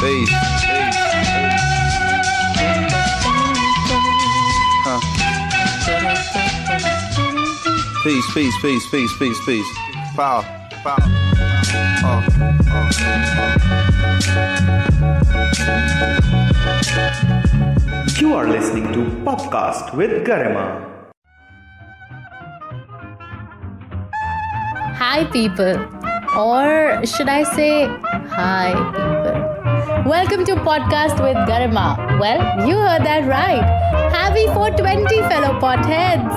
Peace. Huh. Peace, peace, peace, peace, peace, peace. Power, power. Uh, uh, You are listening to PopKast with Garima. Hi, people. Or should I say, hi, people. Welcome to PopKast with Garima. Well, you heard that right. Happy 420, fellow potheads.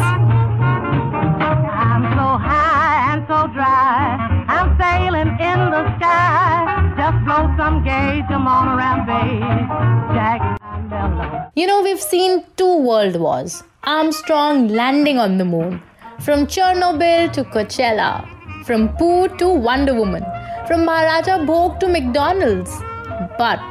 I'm so high and so dry. I'm sailing in the sky. Just blow some gauge, I'm on a rampage. Jack, I'm mellow. You know, we've seen two world wars Armstrong landing on the moon, from Chernobyl to Coachella, from Pooh to Wonder Woman, from Maharaja Bhog to McDonald's. But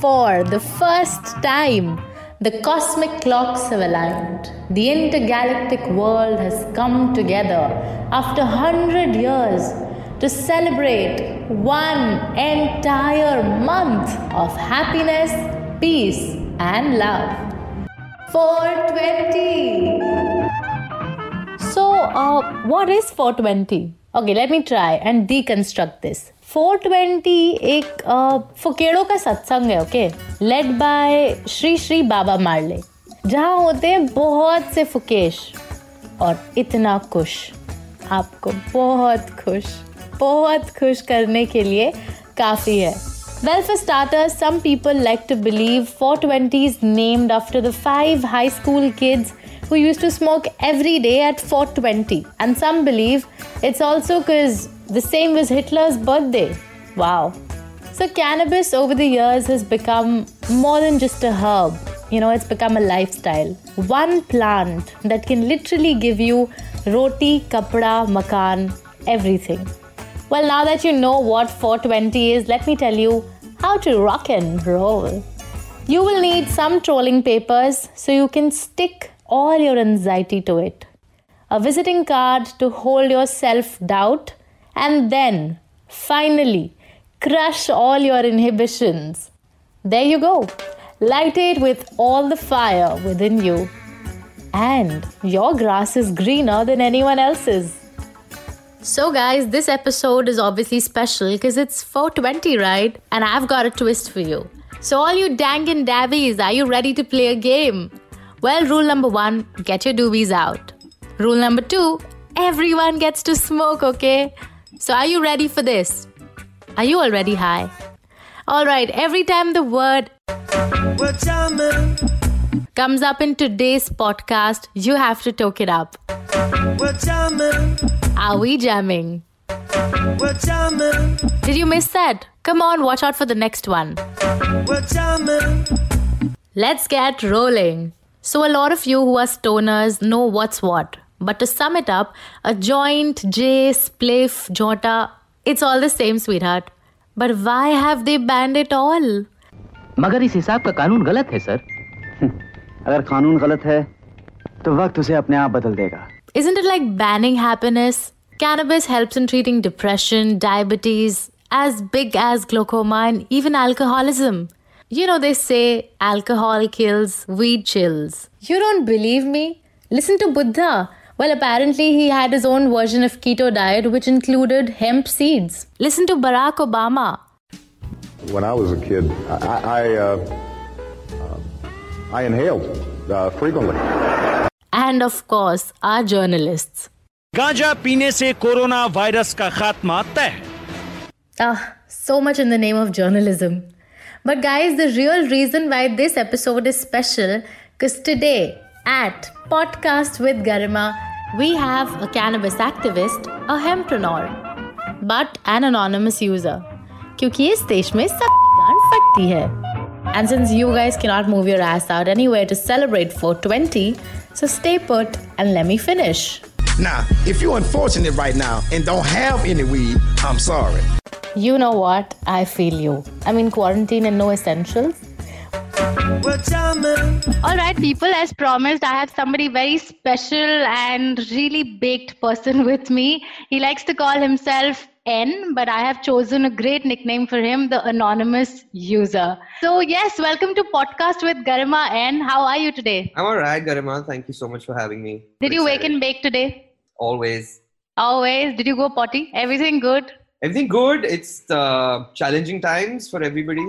for the first time, the cosmic clocks have aligned. The intergalactic world has come together after 100 years to celebrate one entire month of happiness, peace, and love. 420. So, uh, what is 420? Okay, let me try and deconstruct this. Four twenty एक फुकेड़ों का सत्संग है okay led by Shri Shri Baba Marley, जहाँ होते हैं बहुत से फुकेश और इतना खुश। आपको बहुत खुश बहुत खुश करने के लिए काफ़ी है। Well for starter some people like to believe four twenty is named after the five high school kids who used to smoke every day at 420. And some believe it's also because the same was Hitler's birthday. Wow. So, cannabis over the years has become more than just a herb. You know, it's become a lifestyle. One plant that can literally give you roti, kapda, makan, everything. Well, now that you know what 420 is, let me tell you how to rock and roll. You will need some trolling papers so you can stick all your anxiety to it, a visiting card to hold your self doubt, and then finally crush all your inhibitions. There you go. Light it with all the fire within you. And your grass is greener than anyone else's. So, guys, this episode is obviously special because it's 420, right? And I've got a twist for you. So, all you dang and dabbies, are you ready to play a game? Well, rule number one get your doobies out. Rule number two everyone gets to smoke, okay? So, are you ready for this? Are you already high? Alright, every time the word comes up in today's podcast, you have to talk it up. Are we jamming? Did you miss that? Come on, watch out for the next one. Let's get rolling. So, a lot of you who are stoners know what's what. But to sum it up, a joint, J, spliff, jota, it's all the same, sweetheart. But why have they banned it all? मगर इस हिसाब का कानून गलत है sir अगर कानून गलत है तो वक्त उसे अपने आप बदल देगा Isn't it like banning happiness? Cannabis helps in treating depression, diabetes, as big as glaucoma, and even alcoholism. You know, they say alcohol kills, weed chills. You don't believe me? Listen to Buddha. Well, apparently, he had his own version of keto diet, which included hemp seeds. Listen to Barack Obama. When I was a kid, I, I, uh, uh, I inhaled uh, frequently. And of course, our journalists. गांजा पीने से corona virus का खात्मा तय Ah, so much in the name of journalism. But, guys, the real reason why this episode is special because today at PopKast with Garima, we have a cannabis activist, a hempreneur, but an anonymous user. क्योंकि इस देश में सब गान फटती है And since you guys cannot move your ass out anywhere to celebrate 420, so stay put and let me finish. Now, if you're unfortunate right now and don't have any weed, I'm sorry. You know what? I feel you. I'm in quarantine and no essentials. All right, people, as promised, I have somebody very special and really baked person with me. He likes to call himself N, but I have chosen a great nickname for him, the anonymous user. So, yes, welcome to PopKast with Garima N. How are you today? I'm all right, Garima. Thank you so much for having me. Did you wake and bake today? Always. Always. Did you go potty? Everything good? Everything good. It's uh, challenging times for everybody.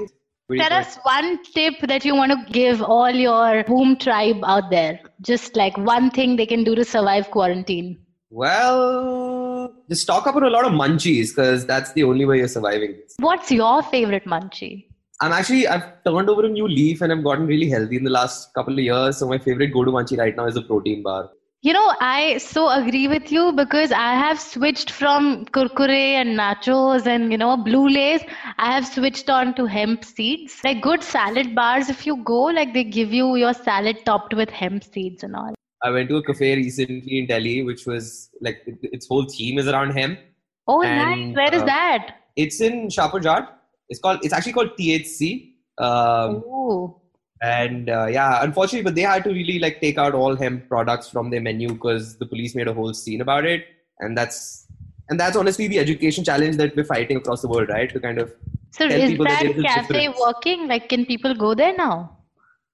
Pretty Tell good. us one tip that you want to give all your boom tribe out there. Just like one thing they can do to survive quarantine. Well, just stock up on a lot of munchies because that's the only way you're surviving. What's your favorite munchie? I'm actually I've turned over a new leaf and I've gotten really healthy in the last couple of years. So my favorite go-to munchie right now is a protein bar. You know, I so agree with you because I have switched from kurkure and nachos and you know blue Lay's. I have switched on to hemp seeds. Like good salad bars, if you go, like they give you your salad topped with hemp seeds and all. I went to a cafe recently in Delhi, which was like its whole theme is around hemp. Oh, and, nice! Where is uh, that? It's in Shahpur Jat. It's called. It's actually called THC. Um, Ooh and uh, yeah unfortunately but they had to really like take out all hemp products from their menu because the police made a whole scene about it and that's and that's honestly the education challenge that we're fighting across the world right to kind of so is that, that cafe working like can people go there now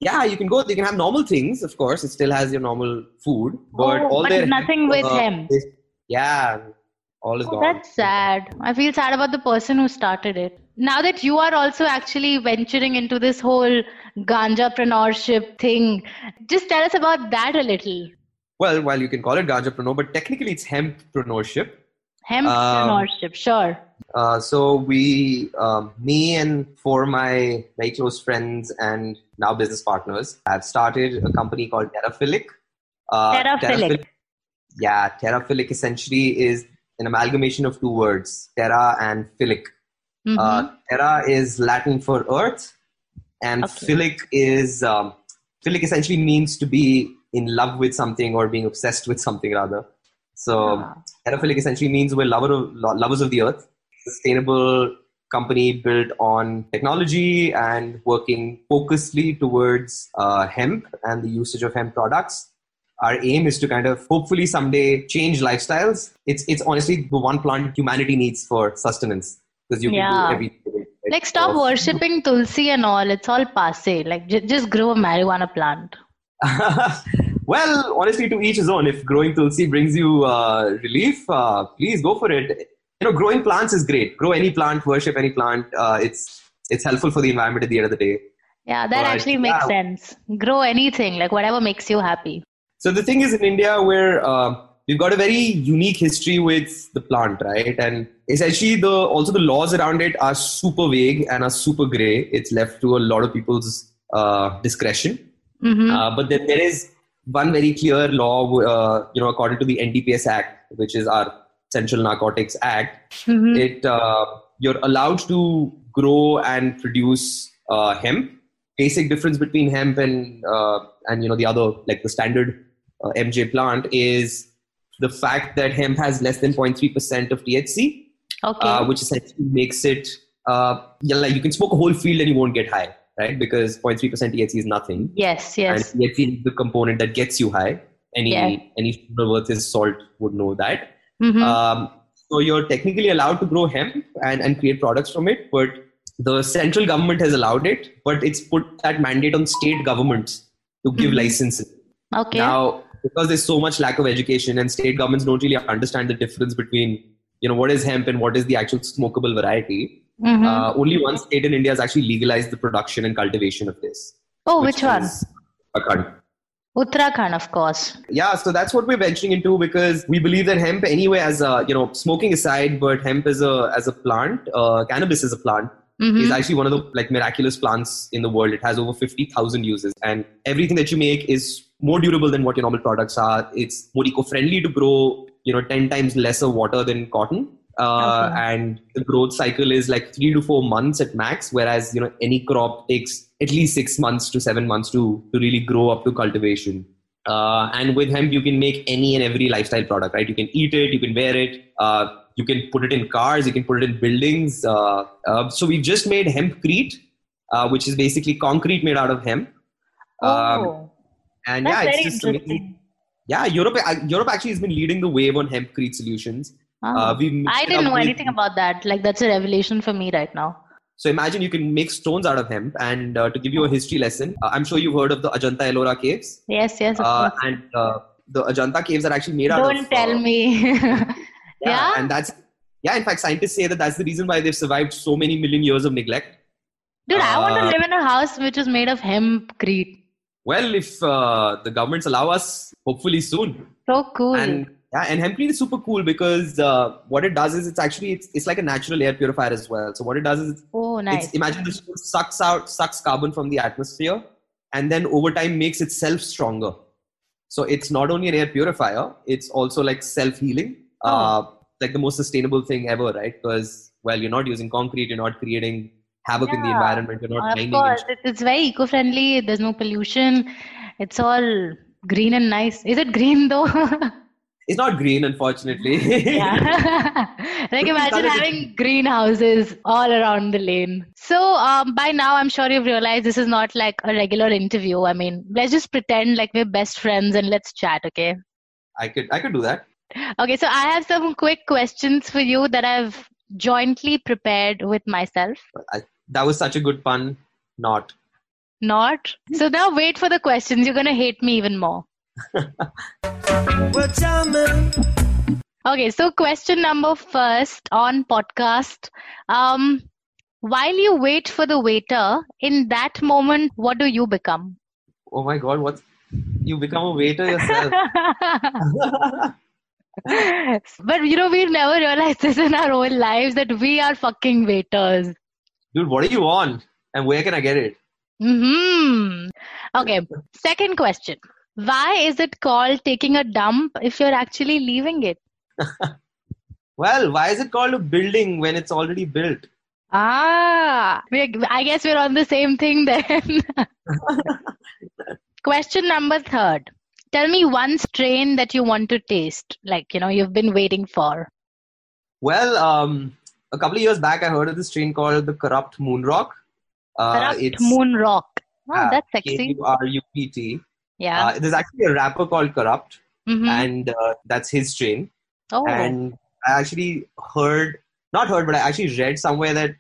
yeah you can go they can have normal things of course it still has your normal food but oh, all but nothing with uh, hemp yeah all is oh, gone that's sad i feel sad about the person who started it now that you are also actually venturing into this whole ganjapreneurship thing, just tell us about that a little. Well, while you can call it ganjapreneur, but technically it's hempreneurship. Hempreneurship, um, sure. Uh, so we, um, me and four of my very close friends and now business partners, have started a company called Terraphilic. Uh, Terraphilic. Yeah, Terraphilic essentially is an amalgamation of two words, terra and philic. Mm-hmm. Uh, terra is Latin for earth, and okay. philic is um, philic essentially means to be in love with something or being obsessed with something rather. So ah. Terraphilic essentially means we're lover of, lovers of the earth, sustainable company built on technology and working focusedly towards uh, hemp and the usage of hemp products. Our aim is to kind of hopefully someday change lifestyles. It's it's honestly the one plant humanity needs for sustenance because you can yeah. do everything. Like stop worshipping tulsi and all. It's all passe. Like j- just grow a marijuana plant. well, honestly, to each his own. If growing tulsi brings you uh, relief, uh, please go for it. You know, growing plants is great. Grow any plant, worship any plant. Uh, it's it's helpful for the environment at the end of the day. Yeah, that but, actually makes yeah. sense. Grow anything, like whatever makes you happy. So the thing is, in India, where uh, we've got a very unique history with the plant, right? And essentially, the also the laws around it are super vague and are super gray. It's left to a lot of people's uh, discretion. Mm-hmm. Uh, but then there is one very clear law, uh, you know, according to the NDPS Act, which is our Central Narcotics Act. Mm-hmm. It uh, you're allowed to grow and produce uh, hemp. Basic difference between hemp and uh, and you know the other like the standard MJ plant is the fact that hemp has less than 0.3% of THC, okay. uh, which essentially makes it, uh, yeah, like you can smoke a whole field and you won't get high, right? Because 0.3% THC is nothing. Yes, yes. And THC is the component that gets you high. Any yeah. any worth his salt would know that. Mm-hmm. Um, so you're technically allowed to grow hemp and, and create products from it, but the central government has allowed it, but it's put that mandate on state governments to give mm-hmm. licenses. Okay. Now, because there's so much lack of education and state governments don't really understand the difference between you know what is hemp and what is the actual smokable variety mm-hmm. uh, only one state in india has actually legalized the production and cultivation of this oh which, which one Uttarakhand. Uttarakhand, of course. Yeah, so that's what we're venturing into because we believe that hemp, anyway, as a you know, smoking aside, but hemp is a as a plant, uh, cannabis is a plant, mm-hmm. is actually one of the like miraculous plants in the world. It has over fifty thousand uses, and everything that you make is more durable than what your normal products are. It's more eco-friendly to grow, you know, 10 times lesser water than cotton. Uh, okay. And the growth cycle is like three to four months at max, whereas, you know, any crop takes at least six months to seven months to, to really grow up to cultivation. Uh, and with hemp, you can make any and every lifestyle product, right? You can eat it, you can wear it, uh, you can put it in cars, you can put it in buildings. Uh, uh, so we've just made hempcrete, uh, which is basically concrete made out of hemp. Um, oh. And yeah, it's just. Yeah, Europe Europe actually has been leading the wave on hempcrete solutions. Ah. Uh, we I didn't know with- anything about that. Like that's a revelation for me right now. So imagine you can make stones out of hemp. And uh, to give you a history lesson, uh, I'm sure you've heard of the Ajanta Ellora caves. Yes, yes. Of Uh, course. and uh, the Ajanta caves are actually made out of. Don't tell uh, me. Yeah, yeah. and that's yeah. In fact, scientists say that that's the reason why they've survived so many million years of neglect. Dude, I want to live in a house which is made of hempcrete. Well, if uh, the governments allow us, hopefully soon. So cool. And yeah, and hempcrete is super cool because uh, what it does is it's actually it's, it's like a natural air purifier as well. So what it does is it's, oh, nice. it's imagine stone sucks out sucks carbon from the atmosphere and then over time makes itself stronger. So it's not only an air purifier, it's also like self healing. Uh, like the most sustainable thing ever, right? Because well, you're not using concrete, you're not creating havoc in the environment, you're not of course, it's very eco-friendly. There's no pollution. It's all green and nice. Is it green though? It's not green, unfortunately. yeah. like imagine having greenhouses all around the lane. So um, by now, I'm sure you've realized this is not like a regular interview. I mean, let's just pretend like we're best friends and let's chat, okay? I could I could do that. Okay, so I have some quick questions for you that I've jointly prepared with myself. I, that was such a good pun. Not. Not. So now wait for the questions. You're going to hate me even more. Okay, so question number first on podcast. Um, while you wait for the waiter, in that moment, what do you become? Oh my god, what you become a waiter yourself. but you know, we've never realized this in our own lives that we are fucking waiters. Dude, what do you want? And where can I get it? Hmm. Okay. Second question. Why is it called taking a dump if you're actually leaving it? Well, why is it called a building when it's already built? Ah, I guess we're on the same thing then. Question number third. Tell me one strain that you want to taste, like, you know, you've been waiting for. Well, um, a couple of years back, I heard of this strain called the Kurupt Moon Rock. Uh, Kurupt it's Moon Rock. Oh, uh, that's sexy. K-U-R-U-P-T. Yeah. Uh, there's actually a rapper called Kurupt, Mhm. and uh, that's his strain. Oh. And I actually heard, not heard, but I actually read somewhere that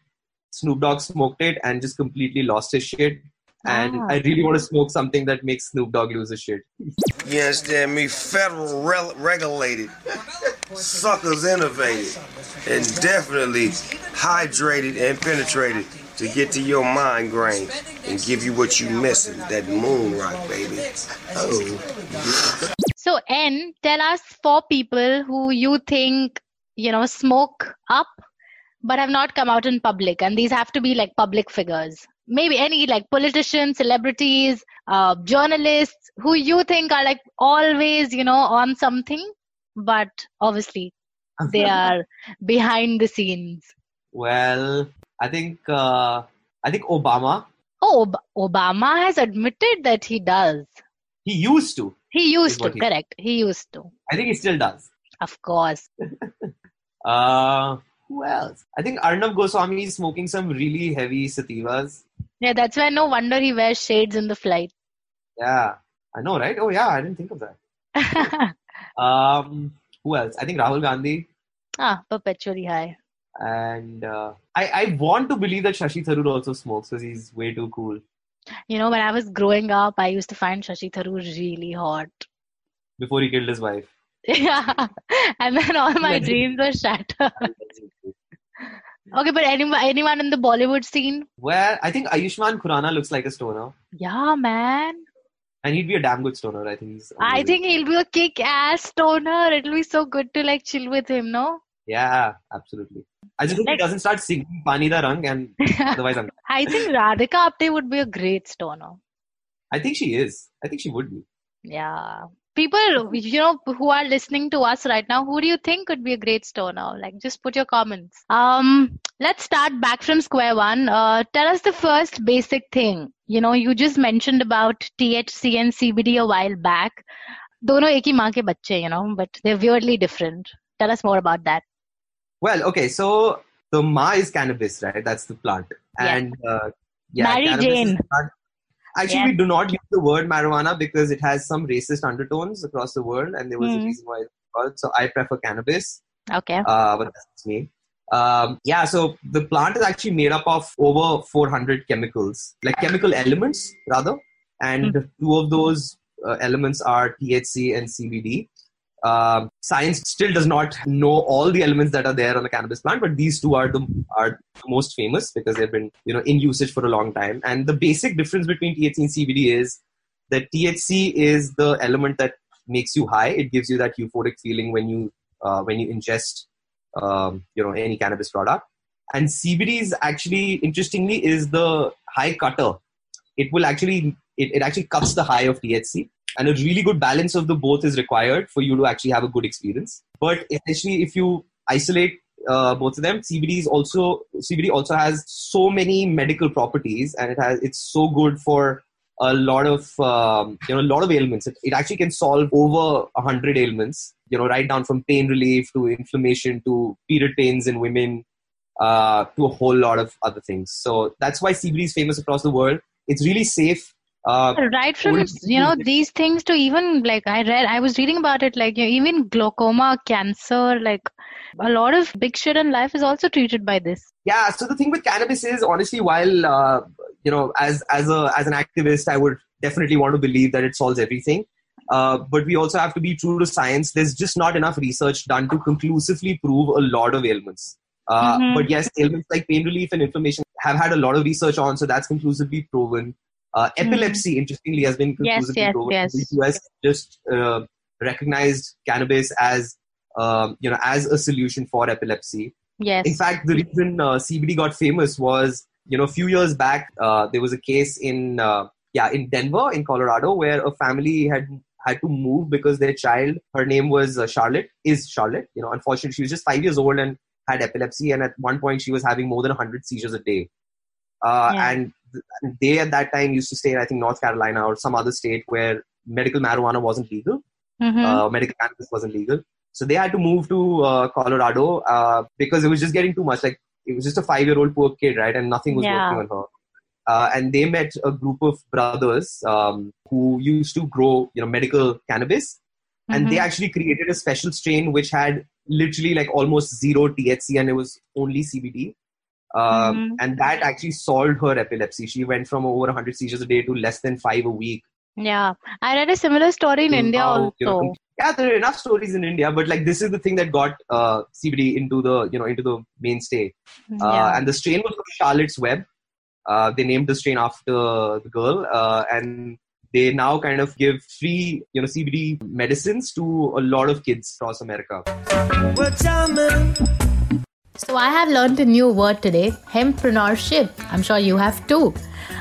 Snoop Dogg smoked it and just completely lost his shit. And Ah. I really want to smoke something that makes Snoop Dogg lose his shit. You understand me? Federal rel- regulated, suckers innovated, and definitely hydrated and penetrated to get to your mind grain and give you what you missing. That moon rock, baby. Oh. So, N, tell us four people who you think, you know, smoke up but have not come out in public. And these have to be like public figures. Maybe any like politicians, celebrities, uh, journalists who you think are like always, you know, on something, but obviously they are behind the scenes. Well, I think uh, I think Obama. Oh, Ob- Obama has admitted that he does. He used to. He used to, he- correct. He used to. I think he still does. Of course. Uh, who else? I think Arnab Goswami is smoking some really heavy sativas. Yeah, that's why no wonder he wears shades in the flight. Yeah, I know, right? Oh yeah, I didn't think of that. Um, who else? I think Rahul Gandhi. Ah, perpetually high. And uh, I, I want to believe that Shashi Tharoor also smokes because he's way too cool. You know, when I was growing up, I used to find Shashi Tharoor really hot. Before he killed his wife. Yeah, and then all my dreams were shattered. okay, but anyone, anyone in the Bollywood scene? Well, I think Ayushmann Khurrana looks like a stoner. Yeah, man. And he'd be a damn good stoner. I think he's. I think he'll be a kick-ass stoner. It'll be so good to like chill with him, no? Yeah, absolutely. I just hope like, he doesn't start singing Pani Da Rang and otherwise I'm... I think Radhika Apte would be a great stoner. I think she is. I think she would be. Yeah. People, you know, who are listening to us right now, who do you think could be a great stoner? Like, just put your comments. Um, let's start back from square one. Uh, tell us the first basic thing. You know, you just mentioned about THC and CBD a while back. दोनों एक ही माँ के बच्चे you know, but they're weirdly different. Tell us more about that. Well, okay, so the Ma is cannabis, right? That's the plant. Yeah. And uh, yeah, Mary Jane. Actually, Yeah. we do not use the word marijuana because it has some racist undertones across the world, and there was Hmm. a reason why it's called. So I prefer cannabis. Okay. Uh, but that's me. Um, yeah, so the plant is actually made up of over 400 chemicals, like chemical elements rather, and Hmm. two of those uh, elements are THC and CBD. Um, science still does not know all the elements that are there on the cannabis plant, but these two are the are most famous because they've been you know in usage for a long time. And the basic difference between THC and CBD is that THC is the element that makes you high. It gives you that euphoric feeling when you uh, when you ingest um, you know any cannabis product. And CBD is actually interestingly is the high cutter. It will actually it, it actually cuts the high of THC and a really good balance of the both is required for you to actually have a good experience. But essentially, if you isolate uh, both of them, CBD is also CBD also has so many medical properties, and it has it's so good for a lot of um, you know a lot of ailments. It, it actually can solve over a hundred ailments. You know, right down from pain relief to inflammation to period pains in women uh, to a whole lot of other things. So that's why CBD is famous across the world. It's really safe. Uh, right from you know these things to even like i read i was reading about it like you know, even glaucoma cancer like a lot of big shit in life is also treated by this. Yeah so the thing with cannabis is honestly while uh, you know as as a as an activist i would definitely want to believe that it solves everything. Uh, but we also have to be true to science. There's just not enough research done to conclusively prove a lot of ailments. Uh, Mhm. but yes ailments like pain relief and inflammation have had a lot of research on so that's conclusively proven uh, epilepsy interestingly has been. Conclusively yes, proven yes. the us just uh, recognized cannabis as um, you know as a solution for epilepsy yes in fact, the reason uh, CBD got famous was, you know, a few years back, uh, there was a case in, uh, yeah, in Denver, in Colorado, where a family had had to move because their child, her name was uh, Charlotte, is Charlotte. You know, unfortunately, she was just five years old and had epilepsy, and at one point, she was having more than 100 seizures a day. Uh, Yeah. And they at that time used to stay in, I think, North Carolina or some other state where medical marijuana wasn't legal Mhm. uh, medical cannabis wasn't legal. So they had to move to uh, Colorado uh, because it was just getting too much. Like it was just a five-year-old poor kid, right? And nothing was Yeah. working on her. Uh, and they met a group of brothers um, who used to grow, you know, medical cannabis, and they Mhm. actually created a special strain which had literally like almost zero THC, and it was only CBD. Um, Mhm. And that actually solved her epilepsy. She went from over 100 seizures a day to less than five a week. yeah i read a similar story in india Now, also you know, yeah, there are enough stories in India, but like this is the thing that got uh, CBD into the you know into the mainstay. Uh, Yeah. And the strain was called Charlotte's Web. Uh, they named the strain after the girl, uh, and they now kind of give free you know CBD medicines to a lot of kids across America. So I have learned a new word today, hempreneurship. I'm sure you have too.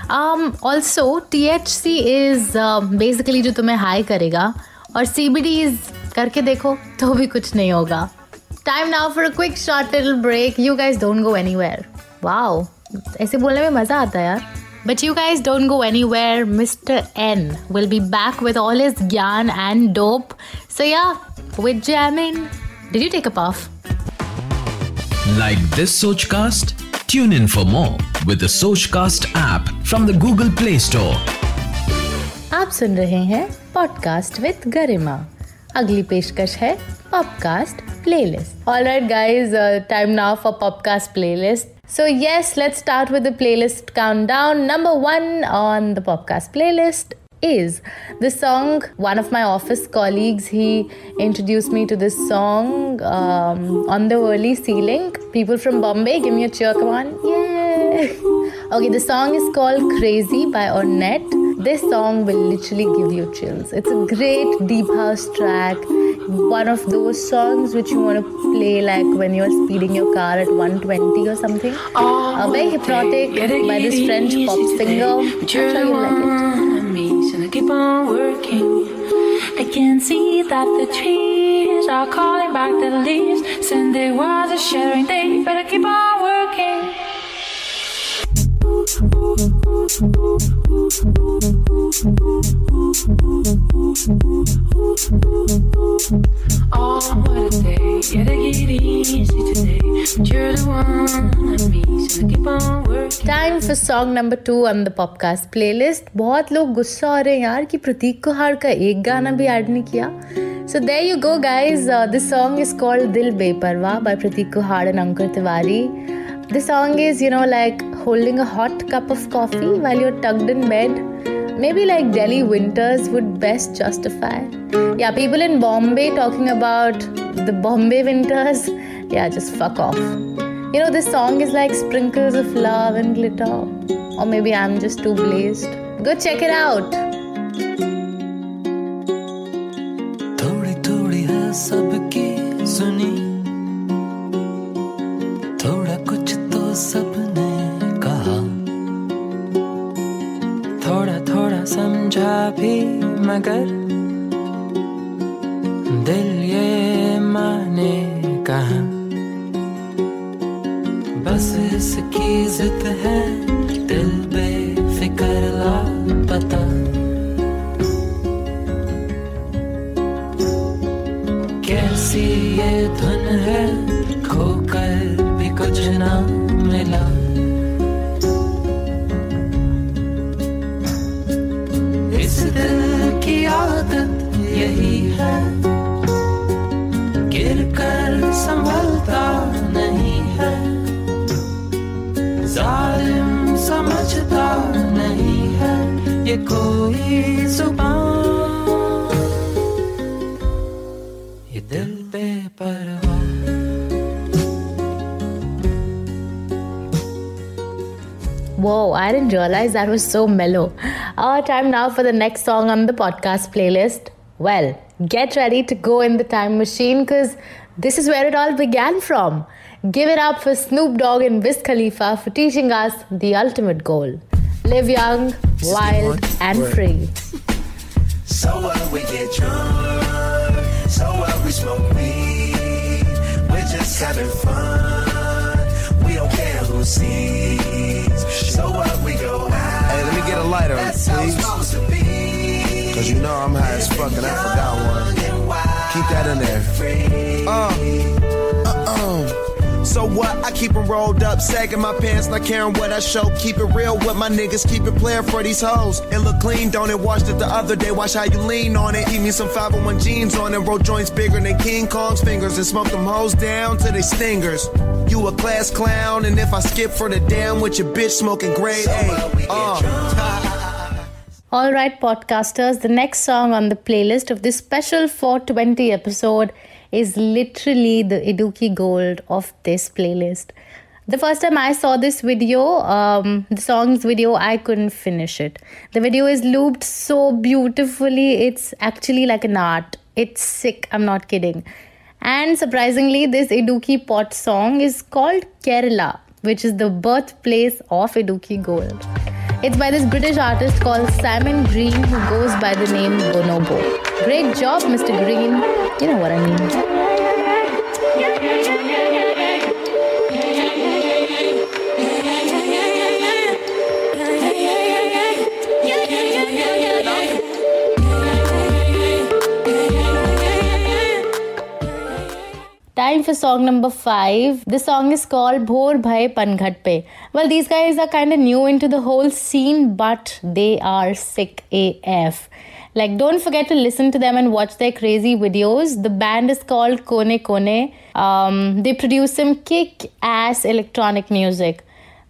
Um, also, THC is uh, basically जो तुम्हें high करेगा और CBD is करके देखो तो भी कुछ नहीं होगा Time now for a quick, short little break. You guys don't go anywhere. Wow, ऐसे बोलने में मज़ा आता है यार But you guys don't go anywhere. Mr. N will be back with all his gyan and dope. So, yeah, with jamming. Did you take a puff? Like this Sochcast? Tune in for more with the Sochcast app from the Google Play Store. आप सुन रहे हैं podcast with गरिमा अगली पेशकश है popcast playlist alright guys time now for popcast playlist so yes let's start with the playlist countdown number 1 on the podcast playlist is. The song one of my office colleagues he introduced me to this song um, on the early ceiling. People from bombay give me a cheer come on. Yeah. Okay the song is called crazy by ornette. This song will literally give you chills. It's a great deep house track. One of those songs which you want to play like when you're speeding your car at 120 or something. Uh, very hypnotic by this french pop singer. i'm sure you'll like it so I keep on working. I can see that the trees are calling back the leaves. Sunday was a shattering day, but I keep on working. Time for song number two on the Popcast playlist बहुत लोग गुस्सा हो रहे हैं यार की प्रतीक कुहार का एक गाना भी एड नहीं किया। So there you go guys this song is called Dil Beparwah by Prateek Kuhad and Ankur Tiwari The song is, you know, like holding a hot cup of coffee while you're tucked in bed. Maybe like Delhi winters would best justify. Yeah, people in Bombay talking about the Bombay winters. Yeah, just fuck off. You know, this song is like sprinkles of love and glitter. Or maybe I'm just too blazed. Go check it out. थोड़ी थोड़ी है सबकी सुनी सबने कहा। थोड़ा थोड़ा समझा भी मगर दिल ये माने कहा। बस इसकी जिद है I didn't realize that was so mellow. Our time now for the next song on the podcast playlist. Well, get ready to go in the time machine because this is where it all began from. Give it up for Snoop Dogg and Wiz Khalifa for teaching us the ultimate goal live young, wild, and free. So what we get drunk, so what we smoke weed, we're just having fun. We don't care who sees. That's how it's please. supposed to be. Cause you know I'm high as fuck and I forgot one. Keep that in there. Uh, uh-uh. So what? I keep 'em rolled up, sagging my pants, not caring what I show. Keep it real with my niggas, keep it playing for these hoes. It look clean, don't it? Washed it the other day, watch how you lean on it. Eat me some 501 jeans on it, roll joints bigger than King Kong's fingers, and smoke them hoes down to they stingers. You a class clown, and if I skip for the damn with your bitch smoking grade A. Uh. All right, podcasters, the next song on the playlist of this special 420 episode is literally the Idukki Gold of this playlist. The first time I saw this video, um, the song's video, I couldn't finish it. The video is looped so beautifully, it's actually like an art. It's sick, I'm not kidding. And surprisingly, this Idukki pot song is called Kerala, which is the birthplace of Idukki Gold. It's by this British artist called Simon Green who goes by the name Bonobo. Great job, Mr. Green. You know what I mean. Time for song number five. The song is called Bhor Bhai Panghat Pe. Well, these guys are kind of new into the whole scene, but they are sick AF. Like, don't forget to listen to them and watch their crazy videos. The band is called Kone Kone. Um, they produce some kick ass electronic music.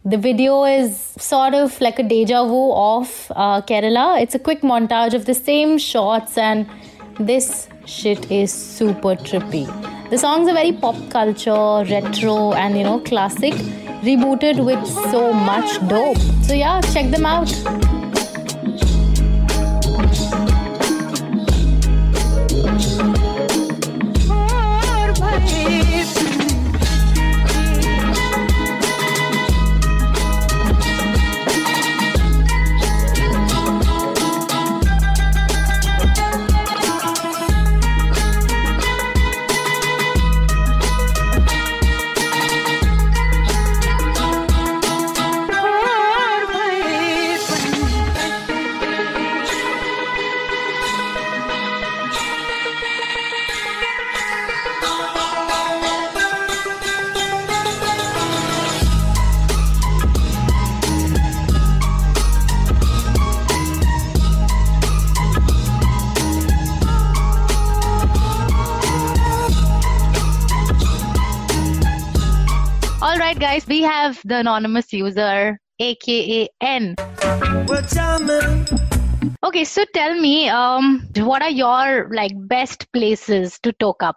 The video is sort of like a deja vu of uh, Kerala. It's a quick montage of the same shots, and this shit is super trippy. The songs are very pop culture, retro, and you know, classic, rebooted with so much dope. So, yeah, check them out. Guys, we have the anonymous user, aka N. Okay, so tell me, um, what are your like best places to talk up?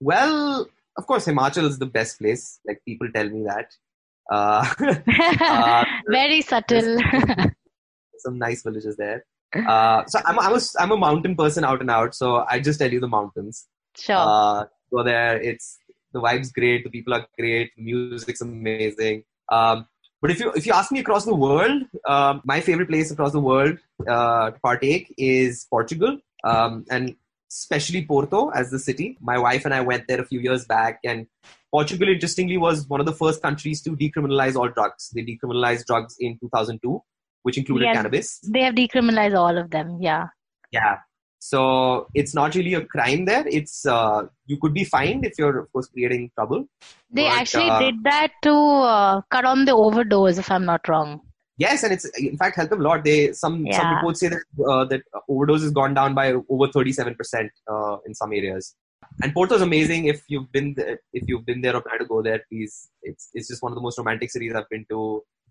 Well, of course, Himachal is the best place. Like people tell me that. Uh, uh, Very subtle. some nice villages there. Uh, so I'm, I'm, a, I'm a mountain person out and out. So I just tell you the mountains. Sure. Uh, go there. It's the vibe's great. The people are great. The music's amazing. Um, but if you if you ask me across the world, um, my favorite place across the world uh, to partake is Portugal, um, and especially Porto as the city. My wife and I went there a few years back, and Portugal, interestingly, was one of the first countries to decriminalize all drugs. They decriminalized drugs in 2002, which included Yes, cannabis. They have decriminalized all of them. Yeah. Yeah. So it's not really a crime there. It's uh, you could be fined if you're of course creating trouble. They But, actually uh, did that to uh, cut on the overdose, if I'm not wrong. Yes, and it's in fact helped them a lot. They some some Yeah. reports say that uh, that overdose has gone down by over thirty seven percent uh, in some areas. And Porto is amazing. If you've been there, if you've been there or plan to go there, please. It's it's just one of the most romantic cities I've been to.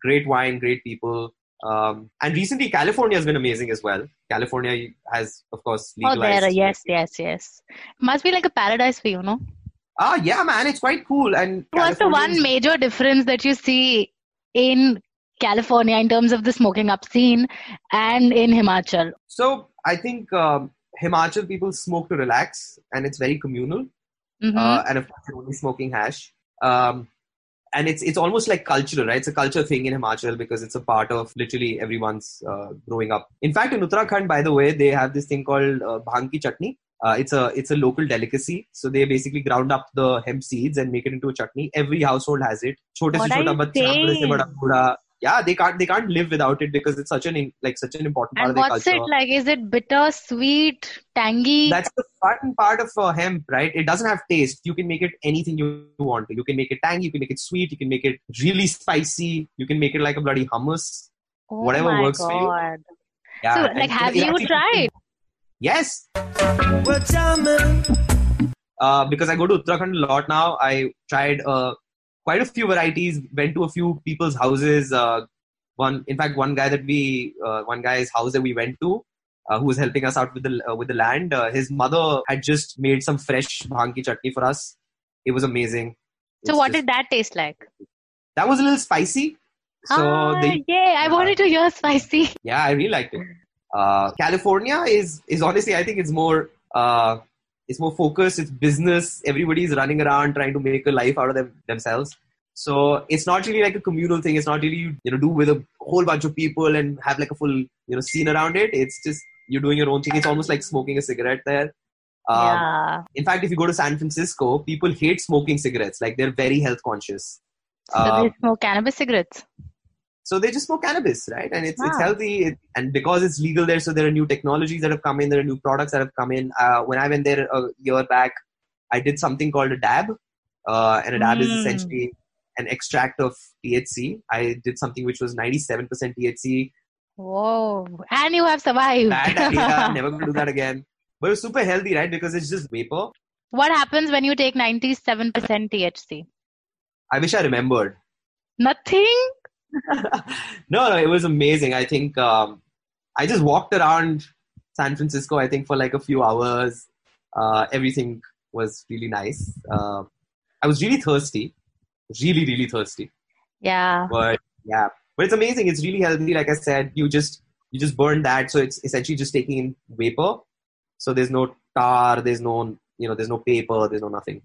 Great wine, great people. Um, and recently, California has been amazing as well. California has, of course, legalized. Oh, there. Yes, yes, yes. Must be like a paradise for you, no? Ah, yeah, man, it's quite cool. And What's the one major difference that you see in California in terms of the smoking up scene and in Himachal? So I think um, Himachal people smoke to relax, and it's very communal. Mhm. Uh, and of course, you're only smoking hash. Um, and it's it's almost like cultural, right? It's a culture thing in Himachal because it's a part of literally everyone's uh, growing up. In fact, in Uttarakhand, by the way, they have this thing called uh, bhang ki chutney. Uh, it's a it's a local delicacy. So they basically ground up the hemp seeds and make it into a chutney. Every household has it. Chote se What are chota you bachcha, bade se bada booda. Yeah, they can't they can't live without it because it's such an in- like such an important part And of their what's culture. it like? Is it bitter, sweet, tangy? That's the fun part of uh, hemp, right? It doesn't have taste. You can make it anything you want to. You can make it tangy, you can make it sweet, you can make it really spicy, you can make it like a bloody hummus. Oh whatever my works for you. God. Yeah, so, like, it- have it you actually- tried? Yes. Uh, because I go to Uttarakhand a lot now. I tried uh, quite a few varieties. Went to a few people's houses. Uh, one, in fact, one guy that we, uh, one guy's house that we went to, uh, who was helping us out with the uh, with the land. Uh, his mother had just made some fresh bhang ki chutney for us. It was amazing. So, It's what just- did that taste like? that was a little spicy. So ah, they, yay! I wanted to hear spicy. yeah, I really liked it. Uh, California is is honestly, I think it's more uh, it's more focused. It's business. Everybody's running around trying to make a life out of them themselves. So it's not really like a communal thing. It's not really you know do with a whole bunch of people and have like a full you know scene around it. It's just you're doing your own thing. It's almost like smoking a cigarette there. Um, yeah. In fact, if you go to San Francisco, people hate smoking cigarettes. Like they're very health conscious. So Um, they smoke cannabis cigarettes. So they just smoke cannabis, right? And it's it's Ah. healthy, it, and because it's legal there, so there are new technologies that have come in. There are new products that have come in. Uh, when I went there a year back, I did something called a dab, uh, and a dab is Mm. essentially an extract of THC. I did something which was 97% THC. Whoa! And you have survived. Bad idea. I'm never going to do that again. But it was super healthy, right? Because it's just vapor. what happens when you take 97% THC? I wish I remembered. Nothing. no, no, it was amazing. I think um, I just walked around San Francisco. I think for like a few hours. Uh, everything was really nice. Uh, I was really thirsty, really, really thirsty. Yeah. But yeah, but it's amazing. It's really healthy. Like I said, you just you just burn that, so it's essentially just taking in vapor. So there's no tar. There's no you know. There's no paper. There's no nothing.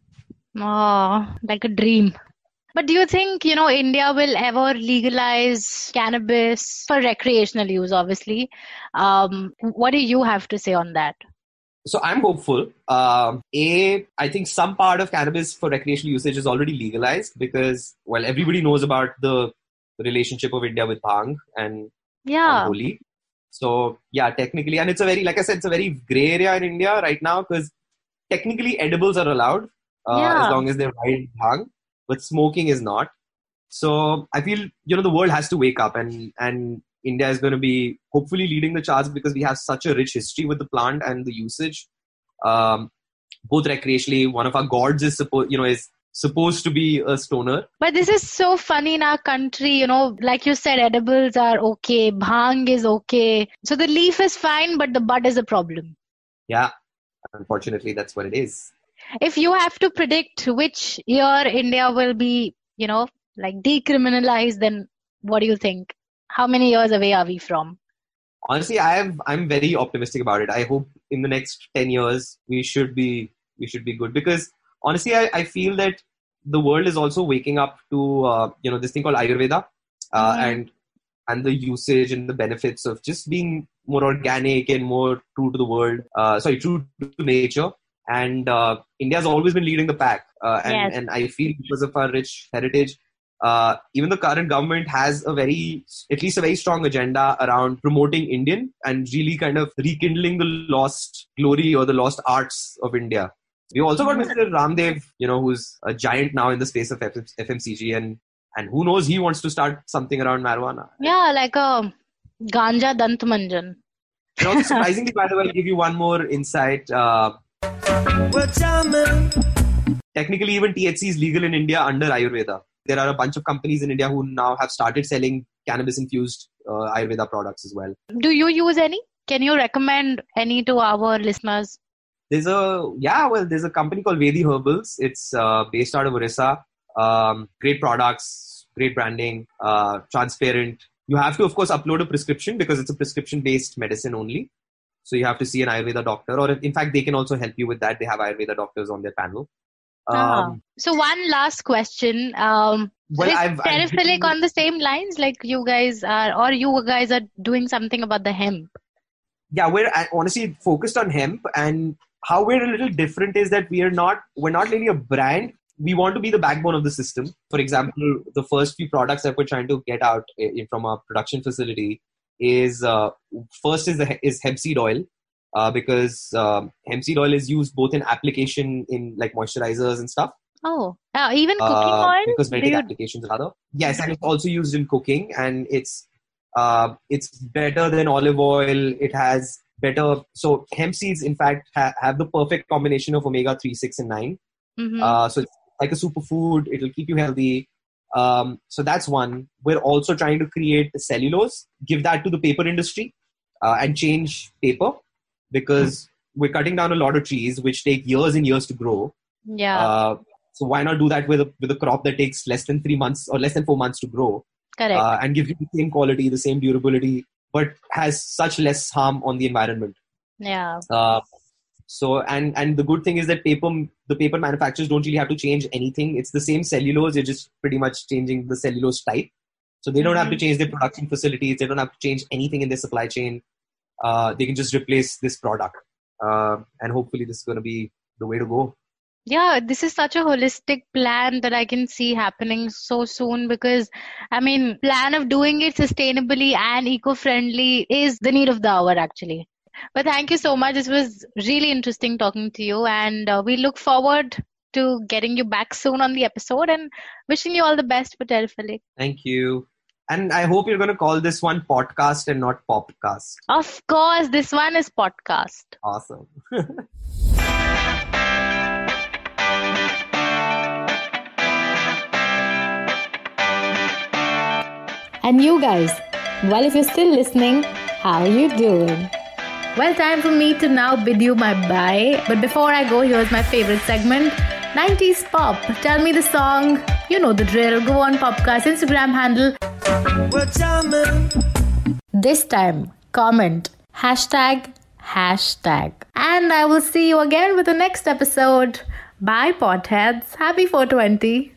Oh, like a dream. But do you think, you know, India will ever legalize cannabis for recreational use, obviously? Um, what do you have to say on that? So I'm hopeful. Um, a, I think some part of cannabis for recreational usage is already legalized because, well, everybody knows about the relationship of India with bhang and, Yeah. and Holi. So yeah, technically, and it's a very, like I said, it's a very gray area in India right now because technically edibles are allowed uh, Yeah. as long as they're wild bhang, but smoking is not. So I feel you know the world has to wake up, and and India is going to be hopefully leading the charge because we have such a rich history with the plant and the usage, um, both recreationally. One of our gods is supposed you know is supposed to be a stoner. But this is so funny in our country, you know, like you said, edibles are okay, bhang is okay. So the leaf is fine, but the bud is a problem. Yeah, unfortunately, that's what it is. If you have to predict which year India will be, you know, like decriminalized, then what do you think? How many years away are we from? Honestly, I have I'm very optimistic about it. I hope in the next ten years we should be we should be good because honestly, I, I feel that the world is also waking up to uh, you know this thing called Ayurveda uh, Mm-hmm. and and the usage and the benefits of just being more organic and more true to the world. Uh, sorry, true to nature. And uh, has always been leading the pack, uh, and Yes. and I feel because of our rich heritage, uh, even the current government has a very, at least a very strong agenda around promoting Indian and really kind of rekindling the lost glory or the lost arts of India. We also got Mr. Ramdev, you know, who's a giant now in the space of FM- FMCG, and and who knows, he wants to start something around marijuana. Yeah, like a ganja dant manjan. And also, surprisingly, by the way, I'll give you one more insight. Uh, technically, even THC is legal in India under Ayurveda. There are a bunch of companies in India who now have started selling cannabis infused uh, Ayurveda products as well. Do you use any? Can you recommend any to our listeners? There's a yeah, well, there's a company called Vedi Herbals. It's uh, based out of Orissa. Um, great products, great branding, uh, transparent. You have to, of course, upload a prescription because it's a prescription-based medicine only. So you have to see an Ayurveda doctor, or if, in fact, they can also help you with that. They have Ayurveda doctors on their panel. Ah. Um, So one last question. Um, Well, is I've- I've been- on the same lines like you guys are, or you guys are doing something about the hemp? yeah we're honestly focused on hemp and how we're a little different is that we are not we're not really a brand we want to be the backbone of the system for example the first few products that we're trying to get out uh, from our production facility is uh, first is the is hemp seed oil uh, because um, hemp seed oil is used both in application in like moisturizers and stuff. Oh, uh, even cooking uh, oil? because you- applications rather. Yes and it's also used in cooking and it's uh, it's better than olive oil. It has better so hemp seeds in fact ha- have the perfect combination of omega 3 6 and 9 Mhm. uh, so it's like a superfood. It'll keep you healthy um, so that's one we're also trying to create cellulose give that to the paper industry uh, and change paper because we're cutting down a lot of trees which take years and years to grow yeah, uh, so why not do that with a, with a crop that takes less than three months or less than four months to grow correct. uh, and gives you the same quality, the same durability, but has such less harm on the environment. yeah. So and and the good thing is that paper the paper manufacturers don't really have to change anything. It's the same cellulose. You're just pretty much changing the cellulose type. So they don't have to Mhm. change their production facilities. They don't have to change anything in their supply chain. Uh, they can just replace this product, uh, and hopefully this is going to be the way to go. Yeah, this is such a holistic plan that I can see happening so soon because I mean, plan of doing it sustainably and eco-friendly is the need of the hour actually. But thank you so much. This was really interesting talking to you and uh, we look forward to getting you back soon on the episode and wishing you all the best for Terraphilic. Thank you. And I hope you're going to call this one podcast and not PopKast. Of course, this one is podcast. Awesome. And you guys, well, if you're still listening, how are you doing? Well, time for me to now bid you my bye. But before I go, here's my favorite segment 90s Pop. Tell me the song. You know the drill. Go on PopKast Instagram handle. This time, comment hashtag hashtag. And I will see you again with the next episode. Bye, potheads. Happy 420.